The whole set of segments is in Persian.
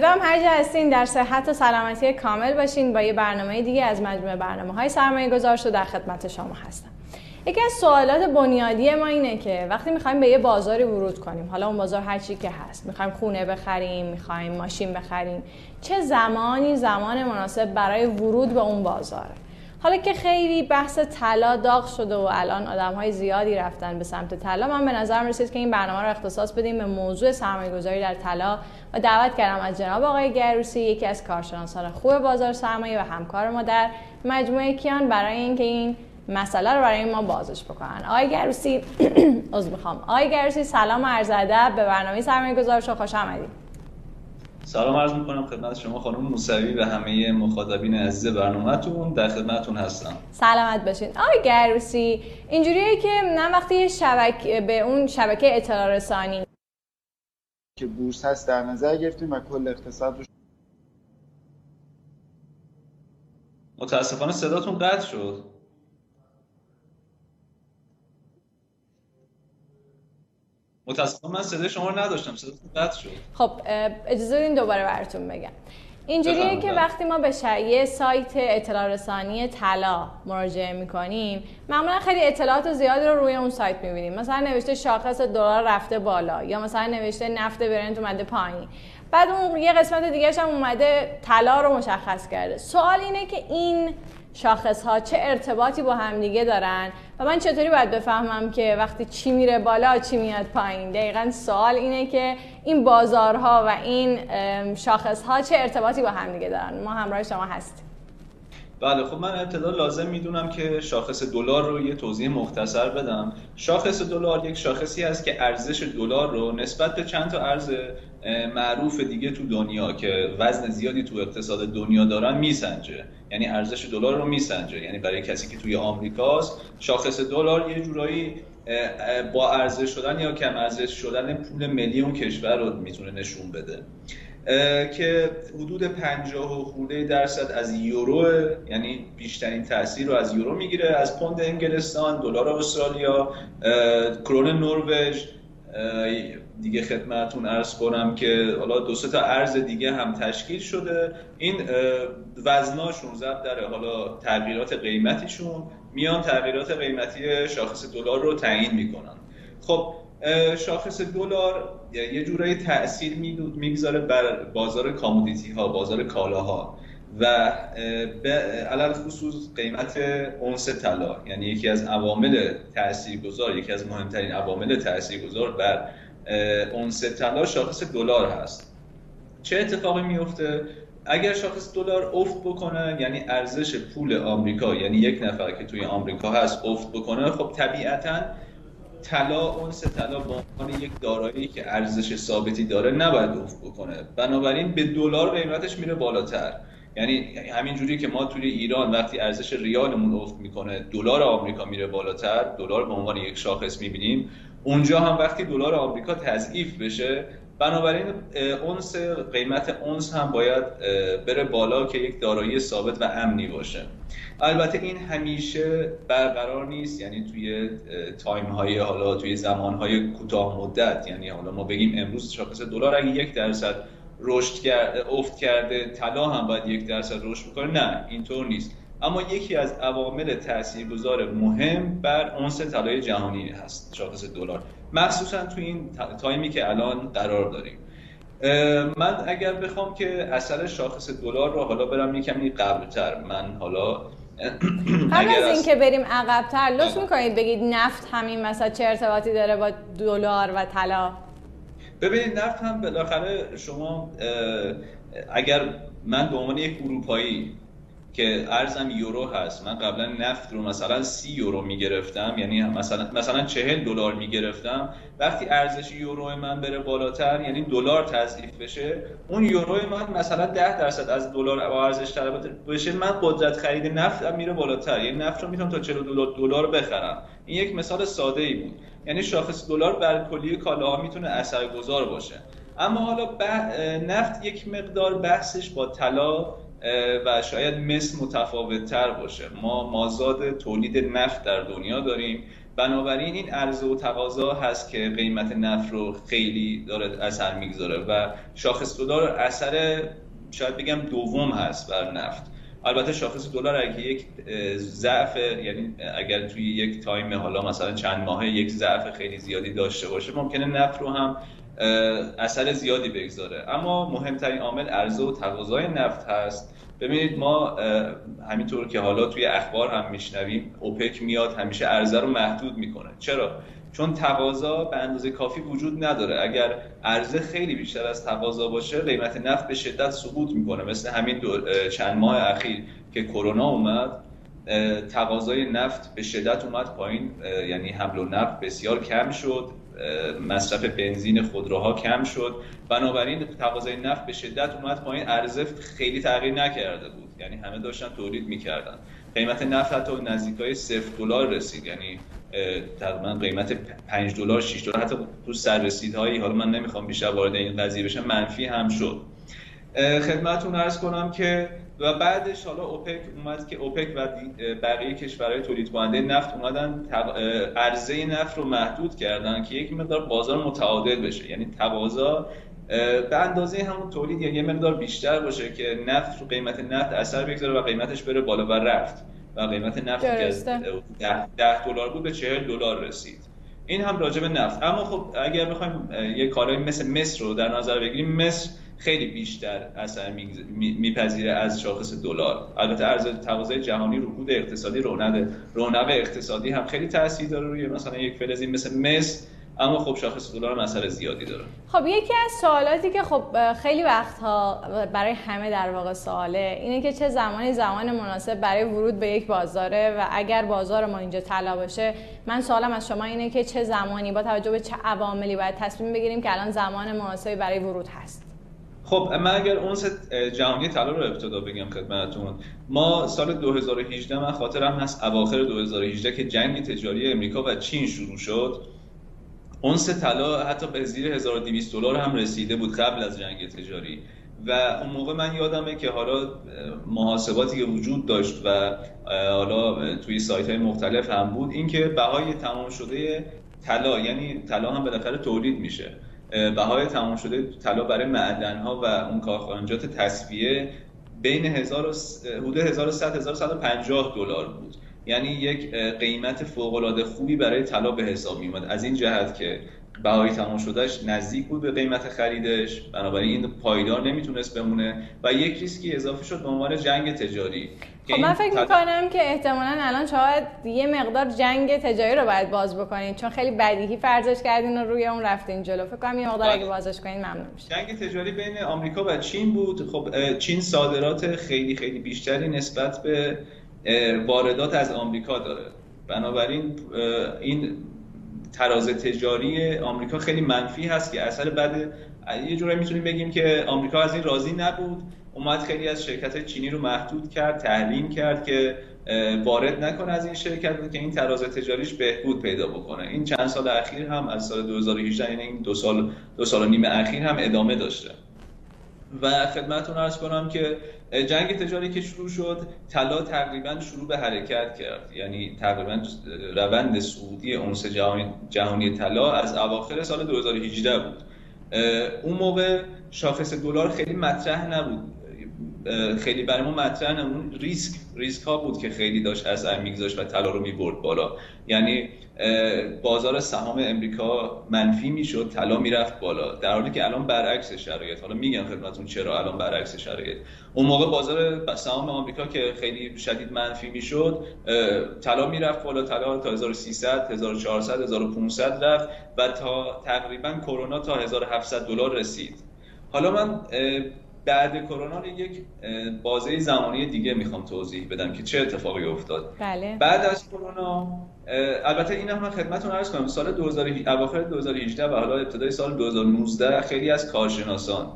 امیدوارم هر جا هستین در صحت و سلامتی کامل باشین. با یه برنامه دیگه از مجموعه برنامه های سرمایه گذار در خدمت شما هستم. یکی از سوالات بنیادی ما اینه که وقتی می‌خوایم به یه بازاری ورود کنیم حالا اون بازار هر چی که هست می‌خوایم خونه بخریم می‌خوایم ماشین بخریم چه زمانی زمان مناسب برای ورود به اون بازاره حالا که خیلی بحث طلا داغ شده و الان آدم های زیادی رفتن به سمت طلا من به نظر رسید که این برنامه رو اختصاص بدیم به موضوع سرمایه گذاری در طلا و دعوت کردم از جناب آقای گروسی یکی از کارشناسان خوب بازار سرمایه و همکار ما در مجموعه کیان برای اینکه این مسئله رو برای ما بازش بکنن. آقای گروسی از می‌خوام. آقای گروسی سلام عرض ادب. به برنامه سرمایه گذار شما خوش آمدید. سلام عرض می‌کنم خدمت شما خانم موسوی و همه مخاطبین عزیز برنامهتون. در خدمتتون هستم. سلامت باشین. آقای گروسی اینجوریه که من وقتی شبکه به اون شبکه اطلاع رسانی که بورس هست در نظر گرفتیم و کل اقتصاد رو متاسفانه صداتون قطع شد. متاسفانه من صدای شما رو نداشتم. صداتون قطع شد. خب اجازه بدین دوباره براتون بگم. اینجوریه که وقتی ما به یه سایت اطلاع رسانی طلا مراجعه می‌کنیم معمولا خیلی اطلاعات زیادی رو روی اون سایت می‌بینیم. مثلا نوشته شاخص دلار رفته بالا یا مثلا نوشته نفت برنت اومده پایین. بعد اون یه قسمت دیگه هم اومده طلا رو مشخص کرده. سوال اینه که این شاخص ها چه ارتباطی با همدیگه دارن؟ و من چطوری باید بفهمم که وقتی چی میره بالا چی میاد پایین؟ دقیقا سوال اینه که این بازارها و این شاخص ها چه ارتباطی با همدیگه دارن؟ ما همراه شما هستیم. بله خب من ابتدا لازم می‌دونم که شاخص دلار رو یه توضیح مختصر بدم. شاخص دلار یک شاخصی هست که ارزش دلار رو نسبت به چند تا ارز معروف دیگه تو دنیا که وزن زیادی تو اقتصاد دنیا دارن میسنجه. یعنی ارزش دلار رو میسنجه. یعنی برای کسی که توی آمریکاست شاخص دلار یه جورایی با ارزش شدن یا کم ارزش شدن پول ملی اون کشور رو می‌تونه نشون بده. که حدود 50 و خورده درصد از یورو یعنی بیشترین تاثیر رو از یورو می‌گیره. از پوند انگلستان دلار استرالیا کرون نروژ دیگه خدمتون ارز کنم که حالا دو تا ارز دیگه هم تشکیل شده. این وزناشون ضرب داره حالا تغییرات قیمتیشون میان تغییرات قیمتی شاخص دلار رو تعیین می‌کنن. خب شاخص دلار یه جورایی تاثیر می‌گذاره بر بازار کامودیتی ها بازار کالاها. و علل خصوص قیمت اونس طلا یعنی یکی از عوامل تاثیرگذار یکی از مهمترین عوامل تاثیرگذار بر اونس طلا شاخص دلار هست. چه اتفاقی میفته؟ اگر شاخص دلار افت بکنه یعنی ارزش پول آمریکا یعنی یک نفر که توی آمریکا هست افت بکنه خب طبیعتا طلا اونس طلا به عنوان یک دارایی که ارزش ثابتی داره نباید افت بکنه. بنابراین به دلار قیمتش میره بالاتر. یعنی همین جوری که ما توی ایران وقتی ارزش ریالمون افت می‌کنه دلار آمریکا میره بالاتر دلار به عنوان یک شاخص می‌بینیم. اونجا هم وقتی دلار آمریکا تضعیف بشه بنابراین اونس قیمت اونس هم باید بره بالا که یک دارایی ثابت و امنی باشه. البته این همیشه برقرار نیست یعنی توی تایم های حالا توی زمان های کوتاه مدت یعنی حالا ما بگیم امروز شاخص دلار اگه یک درصد رشد کرده افت کرده طلا هم باید یک درصد رشد بکنه. نه اینطور نیست. اما یکی از عوامل تاثیرگذار مهم بر اونس طلای جهانی هست شاخص دلار. مخصوصا تو این تایمی که الان قرار داریم. من اگر بخوام که اثر شاخص دلار رو حالا برم کمی قبلتر من حالا قبل از اینکه بریم عقبتر لطف می‌کنید بگید نفت همین مثلا چه ارتباطی داره با دلار و طلا؟ ببینید نفت هم بالاخره شما اگر من به عنوان یک اروپایی که ارزم یورو هست من قبلا نفت رو مثلا سی یورو می‌گرفتم یعنی مثلا مثلا چهل دلار می‌گرفتم وقتی ارزش یورو من بره بالاتر یعنی دلار تضعیف بشه اون یورو من مثلا ده درصد از دلار ارزش طلب بشه من قدرت خرید نفت میره بالاتر یعنی نفت رو می‌تونم تا 40 دلار بخرم. این یک مثال ساده ای بود. یعنی شاخص دلار بر کلیه کالاها می‌تونه اثرگذار باشه. اما حالا نفت یک مقدار بحثش با طلا و شاید مثل متفاوت تر باشه. ما مازاد تولید نفت در دنیا داریم. بنابراین این عرضه و تقاضا هست که قیمت نفت رو خیلی داره اثر می‌گذاره و شاخص دلار اثر شاید بگم دوم هست بر نفت. البته شاخص دلار اگه یک ضعف یعنی اگر توی یک تایم حالا مثلا چند ماهه یک ضعف خیلی زیادی داشته باشه ممکنه نفت رو هم اثر زیادی بگذاره. اما مهمترین عامل عرضه و تقاضای نفت هست. ببینید ما همینطور که حالا توی اخبار هم میشنویم اوپک میاد همیشه عرضه رو محدود می‌کنه. چرا؟ چون تقاضا به اندازه کافی وجود نداره. اگر عرضه خیلی بیشتر از تقاضا باشه قیمت نفت به شدت سقوط می‌کنه. مثل همین چند ماه اخیر که کرونا اومد تقاضای نفت به شدت اومد پایین. یعنی حمل و نقل بسیار کم شد. مصرف بنزین خودروها کم شد. بنابراین تقاضای نفت به شدت اومد پایین. عرضه خیلی تغییر نکرده بود. یعنی همه داشتن تولید می‌کردن. قیمت نفت حتی نزدیکای صفر دلار رسید. یعنی تقریبا قیمت 5 دلار 6 دلار حتی تو سررسیدهایی حالا من نمی‌خوام بیشتر وارد این قضیه بشم منفی هم شد. خدمتتون عرض کنم که و بعدش حالا اوپک اومد که اوپک و بقیه کشورهای تولید کننده نفت اومدن عرضه نفت رو محدود کردن که یک مقدار بازار متعادل بشه. یعنی تقاضا به اندازه همون تولید یا یه مقدار بیشتر باشه که نفت رو قیمت نفت اثر بگذاره و قیمتش بره بالا و رفت. و قیمت نفت که 10 دلار بود به 40 دلار رسید. این هم راجع به نفت. اما خب اگر بخوایم یه کالایی مثل مصر رو در نظر بگیریم مصر خیلی بیشتر اثر میپذیره از شاخص دلار. البته ارز تقاضای جهانی رکود اقتصادی رونق رونق اقتصادی هم خیلی تاثیر داره روی مثلا یک فلزی مثل مصر. اما خب شاخص دلار مسئله زیادی داره. خب یکی از سوالاتی که خب خیلی وقتها برای همه در واقع سواله اینه که چه زمانی زمان مناسب برای ورود به یک بازاره و اگر بازار ما اینجا طلا باشه من سوالم از شما اینه که چه زمانی با توجه به چه عواملی باید تصمیم بگیریم که الان زمان مناسبی برای ورود هست؟ خب من اگر اون جهانی طلا رو ابتدا بگم خدمتتون ما سال 2018 من خاطرم هست اواخر 2018 که جنگ تجاری امریکا و چین شروع شد. اونس طلا حتی به زیر 1200 دلار هم رسیده بود قبل از جنگ تجاری. و اون موقع من یادمه که حالا محاسباتی که وجود داشت و حالا توی سایت های مختلف هم بود اینکه بهای تمام شده طلا یعنی طلا هم بالاخره تولید میشه. بهای تمام شده طلا برای معدن ها و اون کارخانجات تصفیه بین 1000 حدود 1100 1150 دلار بود. یعنی یک قیمت فوق العاده خوبی برای طلا به حساب میومد از این جهت که بهای تمام شدهش نزدیک بود به قیمت خریدش بنابراین این پایدار نمی‌تونست بمونه و یک ریسکی اضافه شد به عنوان جنگ تجاری. خب من فکر می‌کنم که احتمالا الان شاید یه مقدار جنگ تجاری رو باید باز بکنین چون خیلی بدیهی فرضش کردین و روی اون رفتین جلو. فکر کنم یه مقدار اگه بله. بازش کنین ممنون میشه جنگ تجاری بین آمریکا و چین بود. خب چین صادرات خیلی خیلی بیشتری نسبت به واردات از آمریکا داره. بنابراین این تراز تجاری آمریکا خیلی منفی هست که اثر بعد یه جوری می‌تونیم بگیم که آمریکا از این راضی نبود. اومد خیلی از شرکت چینی رو محدود کرد تحریم کرد که وارد نکنه از این شرکت که این تراز تجاریش بهبود پیدا بکنه. این چند سال اخیر هم از سال 2018 یعنی این دو سال دو سال و نیم اخیر هم ادامه داشته. و خدمتتون عرض کنم که جنگ تجاری که شروع شد طلا تقریبا شروع به حرکت کرد. یعنی تقریبا روند سعودی اونس جهانی, طلا از اواخر سال 2018 بود. اون موقع شاخص دلار خیلی مطرح نبود. خیلی برای ما مطرح اون ریسک ریسک ها بود که خیلی داشت از میگذاشت و طلا رو می‌برد بالا. یعنی بازار سهام امریکا منفی می‌شد طلا می‌رفت بالا. در حالی که الان برعکس شرایط. حالا میگم خدمتتون چرا الان برعکس شرایط. اون موقع بازار سهام آمریکا که خیلی شدید منفی می‌شد طلا می‌رفت بالا. طلا تا 1300 1400 1500 رفت و تا تقریبا کرونا تا 1700 دلار رسید. حالا من بعد کرونا یک بازه زمانی دیگه می‌خوام توضیح بدم که چه اتفاقی افتاد بله. بعد از کرونا البته این هم من خدمتتون عرض کنم سال 2000 اواخر 2018 و حالا ابتدای سال 2019 خیلی از کارشناسان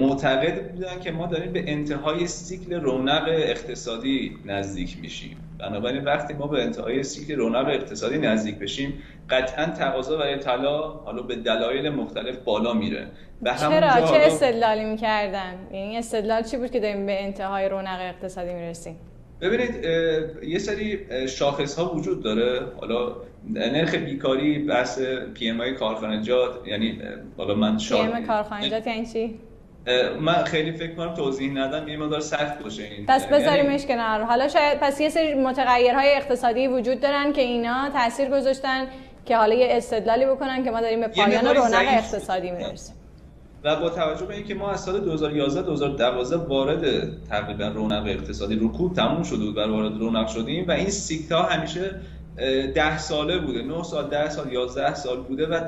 معتقد بودن که ما داریم به انتهای سیکل رونق اقتصادی نزدیک میشیم بنابراین وقتی ما به انتهای سیکل رونق اقتصادی نزدیک بشیم قطعا تقاضا برای طلا حالا به دلایل مختلف بالا میره. به چرا؟ چه استدلالی می‌کردن؟ یعنی استدلال چی بود که داریم به انتهای رونق اقتصادی می‌رسیم؟ ببینید یه سری شاخص ها وجود داره. حالا نرخ بیکاری بحث PMI کارخانجات یعنی حالا من شاید PMI کارخانجات یعنی چی؟ من خیلی فکر کنم توضیح ندم یه مقدار سخت باشه این. پس بذاریمش یعنی... کنار. حالا شاید پس یه سری متغیرهای اقتصادی وجود دارن که اینا تاثیر گذاشتن که حالا یه استدلالی بکنن که ما داریم به پایان رونق اقتصادی می‌رسیم. و با توجه به اینکه ما از سال 2011 2012 وارد تقریبا رونق اقتصادی رکود تموم شده بود و وارد رونق شدیم و این سیکتا همیشه ده ساله بوده. 9 سال 10 سال 11 سال بوده و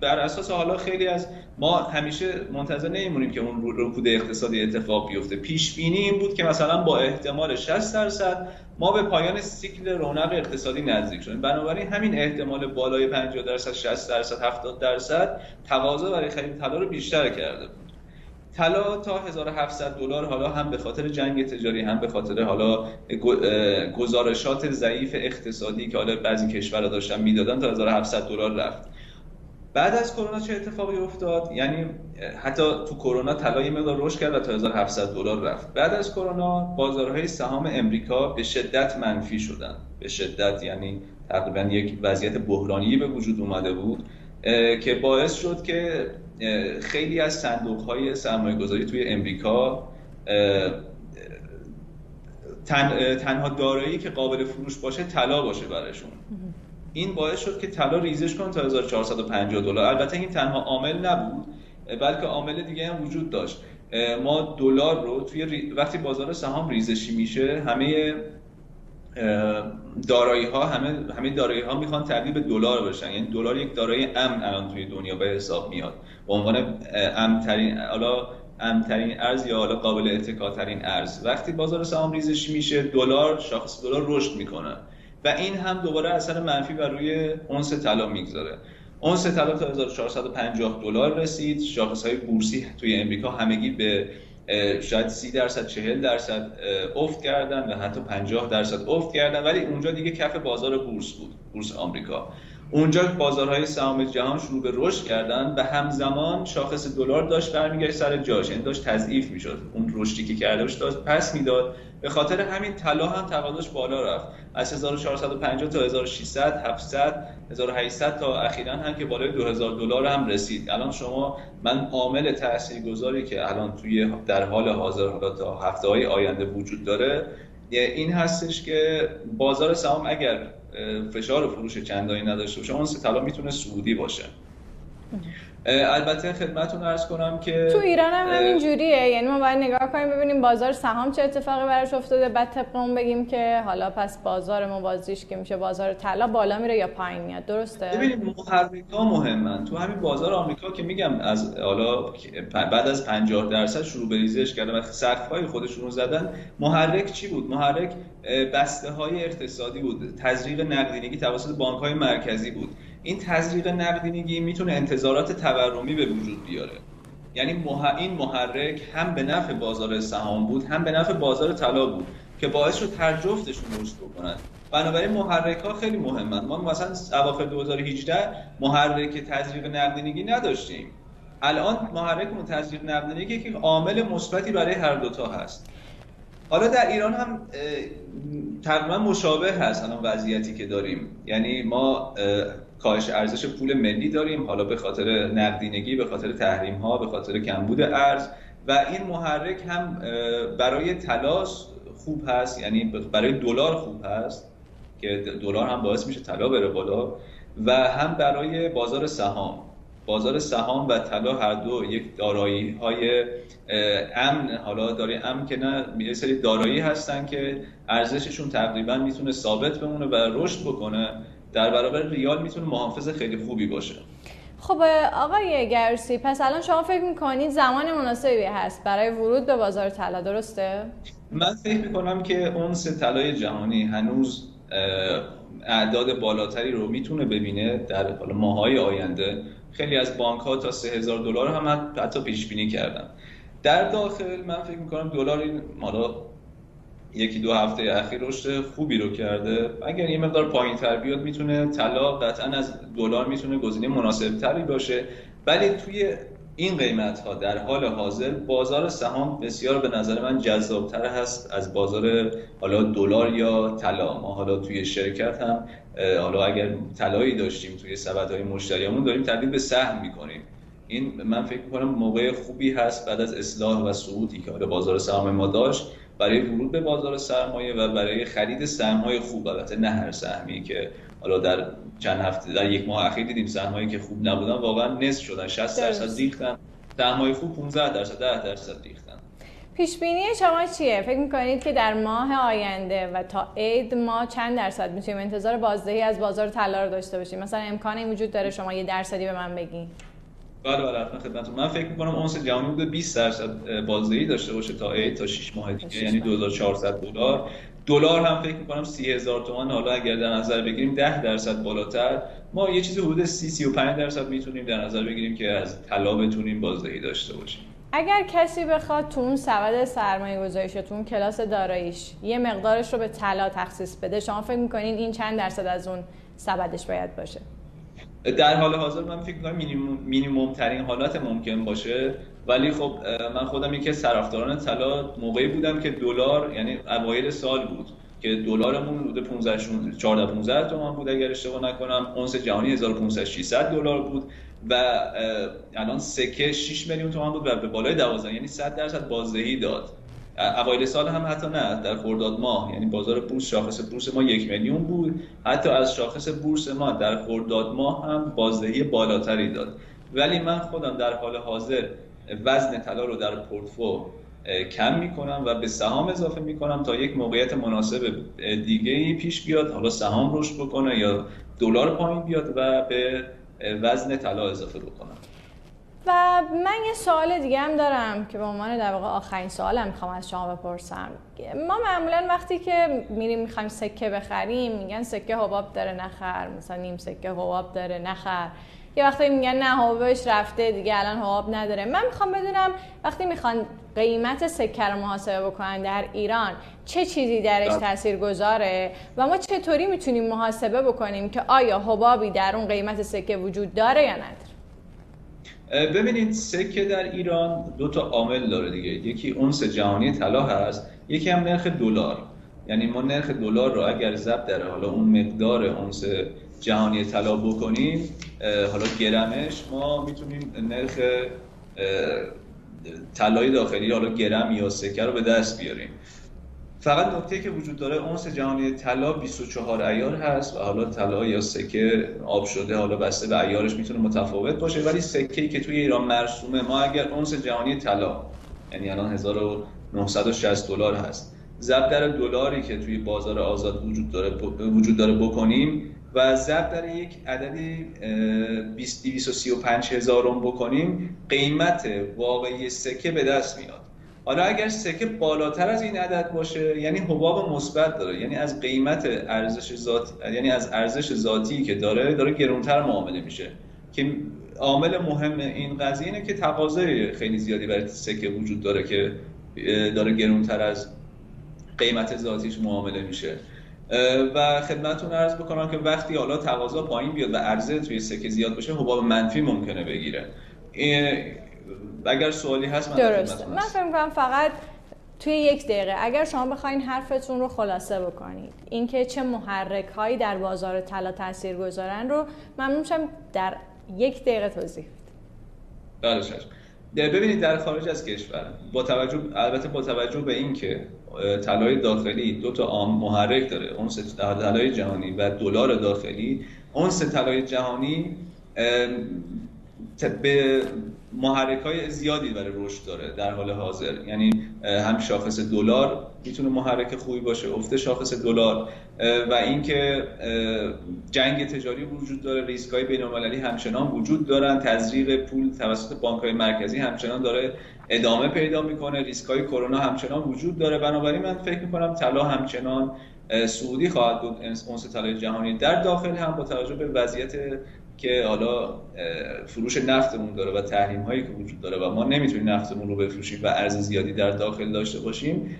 بر اساس حالا خیلی از ما همیشه منتظر نمیمونیم که اون رکود اقتصادی اتفاق بیفته. پیش بینی این بود که مثلا با احتمال 60 درصد ما به پایان سیکل رونق اقتصادی نزدیک شدیم. بنابراین همین احتمال بالای 50 درصد 60 درصد 70 درصد تقاضا برای خرید طلا رو بیشتر کرده بود. طلا تا 1700 دلار حالا هم به خاطر جنگ تجاری هم به خاطر حالا گزارشات ضعیف اقتصادی که حالا بعضی کشورها داشتن می‌دادن تا 1700 دلار رفت. بعد از کرونا چه اتفاقی افتاد؟ یعنی حتی تو کرونا طلا یه مقدار رشد کرد و تا 1700 دلار رفت. بعد از کرونا بازارهای سهام امریکا به شدت منفی شدن. به شدت یعنی تقریبا یک وضعیت بحرانی به وجود اومده بود که باعث شد که خیلی از صندوق های سرمایه گذاری توی امریکا تنها دارایی که قابل فروش باشه طلا باشه برشون این باعث شد که طلا ریزش کنه تا 1450 دلار. البته این تنها عامل نبود بلکه عامل دیگه هم وجود داشت. ما دلار رو توی وقتی بازار سهام ریزشی میشه همه دارایی ها همه همه دارایی ها می‌خوان تبدیل به دلار بشن. یعنی دلار یک دارایی امن الان توی دنیا به حساب میاد. به عنوان امنترین حالا امنترین ارز یا حالا قابل اتکاترین ارز. وقتی بازار سهام ریزشی میشه دلار شاخص دلار رشد می‌کنه. و این هم دوباره اثر منفی بر روی اونس طلا می‌گذاره. اونس طلا تا 1450 دلار رسید. شاخص های بورسی توی امریکا همگی به شاید 30 درصد 40 درصد افت کردن و حتی 50 درصد افت کردن. ولی اونجا دیگه کف بازار بورس بود بورس آمریکا. اونجا بازارهای سهام جهان شروع به رشد کردن و همزمان شاخص دلار داشت برمیگشت سر جاش. یعنی داشت تضعیف می‌شد. اون رشدی که کرده داشت پس می‌داد. به خاطر همین طلا هم تقاضاش بالا رفت. از 1450 تا 1600 700 1800 تا اخیرا هم که بالای 2000 دلار هم رسید. الان شما من عامل تاثیرگذاری که الان توی در حال حاضر حالا تا هفته های آینده وجود داره این هستش که بازار سهام اگر فشار فروش چندانی نداشته باشه اون طلا می‌تونه سعودی باشه. البته خدمتتون ارز کنم که تو ایران هم همین جوریه. یعنی ما باید نگاه کنیم ببینیم بازار سهام چه اتفاقی براش افتاده. بعد طبق اون بگیم که حالا پس بازار موازیش که میشه بازار طلا بالا میره یا پایین میاد. درسته؟ ببینید محرک ها مهمن. تو همین بازار آمریکا که میگم از حالا بعد از 50 درصد شروع به ریزش کرده و سقف های خودشون رو زدن محرک چی بود؟ محرک بسته های اقتصادی بود. تزریق نقدینگی توسط بانک های مرکزی بود. این تزریق نقدینگی می‌تونه انتظارات تورمی به وجود بیاره. یعنی این محرک هم به نفع بازار سهام بود هم به نفع بازار طلا بود که باعث شد هر جفتشون رشد بکنن. بنابراین محرک ها خیلی مهمن. ما مثلا اواخر 2018 محرک تزریق نقدینگی نداشتیم. الان محرک تزریق نقدینگی که عامل مثبتی برای هر دوتا هست. حالا در ایران هم تقریبا مشابه هست الان وضعیتی که داریم. یعنی ما کاهش ارزش پول ملی داریم. حالا به خاطر نقدینگی به خاطر تحریم ها به خاطر کمبود ارز. و این محرک هم برای تلاس خوب هست. یعنی برای دلار خوب هست که دلار هم باعث میشه طلا بره بالا. و هم برای بازار سهام. بازار سهام و طلا هر دو یک دارایی های امن. حالا داری امن که نه یه سری دارایی هستن که ارزششون تقریبا می‌تونه ثابت بمونه و رشد بکنه. در برابر ریال می‌تونه محافظ خیلی خوبی باشه. خب آقای گرسی پس الان شما فکر می‌کنید زمان مناسبی هست برای ورود به بازار طلا درسته؟ من فکر می‌کنم که اون سه طلای جهانی هنوز اعداد بالاتری رو می‌تونه ببینه در ماهای آینده. خیلی از بانک ها تا 3000 دلار هم حتی پیش بینی کردن. در داخل من فکر می‌کنم دلار این مالا یکی دو هفته اخیر رشد خوبی رو کرده. اگر یه مقدار پایین تر بیاد می‌تونه طلا قطعا از دلار می‌تونه گزینه مناسب تری باشه. ولی توی این قیمت ها در حال حاضر بازار سهام بسیار به نظر من جذابتر هست از بازار حالا دلار یا طلا. ما حالا توی شرکت هم حالا اگر طلایی داشتیم توی سبدهای مشتریامون داریم تبدیل به سهم می‌کنیم. این من فکر می‌کنم موقع خوبی هست بعد از اصلاح و صعودی که حالا بازار سهام ما داشت برای ورود به بازار سرمایه و برای خرید سهم‌های خوب. البته نه هر سهمی که حالا در چند هفته در یک ماه اخیر دیدیم سهمایی که خوب نبودن واقعا نصف شدن. 60 درصد ریختن. سهمای خوب 15 درصد 10 درصد ریختن. پیش بینی شما چیه؟ فکر می‌کنید که در ماه آینده و تا عید ما چند درصد می‌تونیم انتظار بازدهی از بازار طلا رو داشته باشیم. مثلا امکانی وجود داره شما یه درصدی به من بگین. بله بله خدمتتون. من فکر می‌کنم اونس جهانی بوده 20 درصد بازدهی داشته باشه تا عید تا 6 ماه دیگه. یعنی 2400 دلار. دلار هم فکر می‌کنم 30000 تومان. حالا اگر در نظر بگیریم 10 درصد بالاتر. ما یه چیزی حدود 30 35 درصد می‌تونیم در نظر بگیریم که از طلا بتونیم بازدهی داشته باشیم. اگر کسی بخواد تو اون سبد سرمایه گذاریش تو اون کلاس داراییش یه مقدارش رو به طلا تخصیص بده شما فکر می‌کنین این چند درصد از اون سبدش باید باشه؟ در حال حاضر من فکر کنم مینیموم, مینیموم ترین حالت ممکن باشه. ولی خب من خودم یکی از طرفداران طلا موقعی بودم که دلار یعنی اوایل سال بود که دلارمون حدود 15 14 15 تومان بود اگر اشتباه نکنم. اونس جهانی 1500 600 دلار بود و الان سکه 6 میلیون تومان بود و به بالای 12 یعنی 100 درصد بازدهی داد. اوایل سال هم حتی نه در خرداد ماه. یعنی بازار بورس شاخص بورس ما یک میلیون بود. حتی از شاخص بورس ما در خرداد ماه هم بازدهی بالاتری داد. ولی من خودم در حال حاضر وزن طلا رو در پورتفو کم می‌کنم و به سهام اضافه می‌کنم تا یک موقعیت مناسب دیگه ای پیش بیاد. حالا سهام رشد بکنه یا دلار پایین بیاد و به وزن طلا اضافه بکنم. و من یه سوال دیگه هم دارم که به عنوان در واقع آخرین سوالم می‌خوام از شما بپرسم. ما معمولا وقتی که میریم می‌خوایم سکه بخریم میگن سکه حباب داره نخر مثلا نیم سکه حباب داره نخر. یه وقتی میگن نه حبابش رفته دیگه الان حباب نداره. من می‌خوام بدونم وقتی می‌خوان قیمت سکه رو محاسبه بکنن در ایران چه چیزی درش تاثیر گذاره و ما چطوری می‌تونیم محاسبه بکنیم که آیا حبابی در اون قیمت سکه وجود داره یا نداره؟ ببینید سکه در ایران دو تا عامل داره دیگه. یکی اونس جهانی طلا هست یکی هم نرخ دلار. یعنی ما نرخ دلار رو اگر ضبط داره حالا اون مقدار اونس جهانی طلا بکنیم حالا گرمش ما می‌تونیم نرخ طلای داخلی حالا گرم یا سکه رو به دست بیاریم. فقط نکته که وجود داره اونس جهانی طلا 24 ایار هست و حالا طلا یا سکه آب شده حالا بسته به ایارش می‌تونه متفاوت باشه. ولی سکه که توی ایران مرسومه ما اگر اونس جهانی طلا یعنی الان 1960 دلار هست ضرب در دلاری که توی بازار آزاد وجود داره وجود داره بکنیم و ضرب در یک عددی 235 هزارم بکنیم قیمت واقعی سکه به دست میاد. حالا اگر سکه بالاتر از این عدد باشه یعنی حباب مثبت داره یعنی از قیمت ارزش ذاتی یعنی از ارزش ذاتی که داره داره گرونتر معامله میشه. که عامل مهم این قضیه اینه که تقاضای خیلی زیادی برای سکه وجود داره که داره گرونتر از قیمت ذاتیش معامله میشه. و خدمتتون عرض بکنم که وقتی حالا تقاضا پایین بیاد و عرضه توی سکه زیاد بشه حباب منفی ممکنه بگیره. اگر سوالی هست من درسته. من فکر می‌کنم فقط توی یک دقیقه اگر شما بخواین حرفتون رو خلاصه بکنید اینکه چه محرک هایی در بازار طلا تاثیر گذارن رو ممنون میشم در یک دقیقه توضیح بله ببینید در خارج از کشور با توجه البته با توجه به اینکه طلای داخلی دو تا محرک داره اون طلای جهانی و دلار داخلی اون طلای جهانی به محرک های زیادی برای رشد داره در حال حاضر. یعنی هم شاخص دلار می‌تونه محرک خوبی باشه افت شاخص دلار. و اینکه جنگ تجاری وجود داره ریسک های بین همچنان وجود دارن تزریق پول توسط بانک های مرکزی همچنان داره ادامه پیدا می‌کنه ریسک های کرونا همچنان وجود داره. بنابراین من فکر می‌کنم طلا همچنان سعودی خواهد بود اونس طلای جهانی در داخل هم با توجه به وضعیت که حالا فروش نفتمون داره و تحریم هایی که وجود داره و ما نمی‌تونیم نفتمون رو بفروشیم و ارز زیادی در داخل داشته باشیم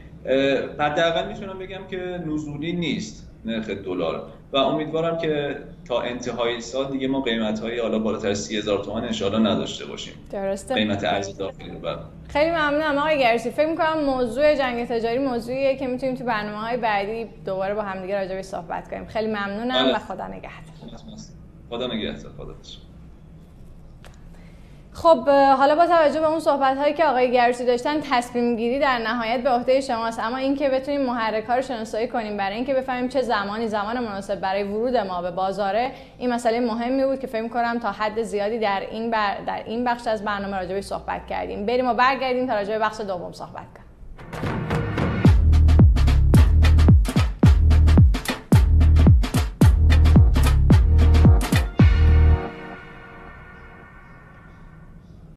حداقل می‌تونم بگم که نزولی نیست نرخ دلار و امیدوارم که تا انتهای سال دیگه ما قیمت های حالا بالاتر از 30000 تومان ان نداشته باشیم. درسته. قیمت ارز داخلی رو بله. خیلی ممنونم آقای گرسی. فکر می‌کنم موضوع جنگ تجاری موضوعیه که می‌تونیم تو برنامه های بعدی دوباره با همدیگه راجع به صحبت کنیم. خیلی ممنونم آره. و خدا نگهدار. خدا نگهدار خدا خب حالا با توجه به اون صحبت هایی که آقای گرسی داشتن تصمیم گیری در نهایت به عهده شماست. اما اینکه بتونیم محرک ها رو شناسایی کنیم برای اینکه بفهمیم چه زمانی زمان مناسب برای ورود ما به بازاره این مسئله مهمی بود که فکر کنم تا حد زیادی در این بر... در این بخش از برنامه راجع صحبت کردیم. بریم و برگردیم تا راجع به بخش دوم صحبت کنیم.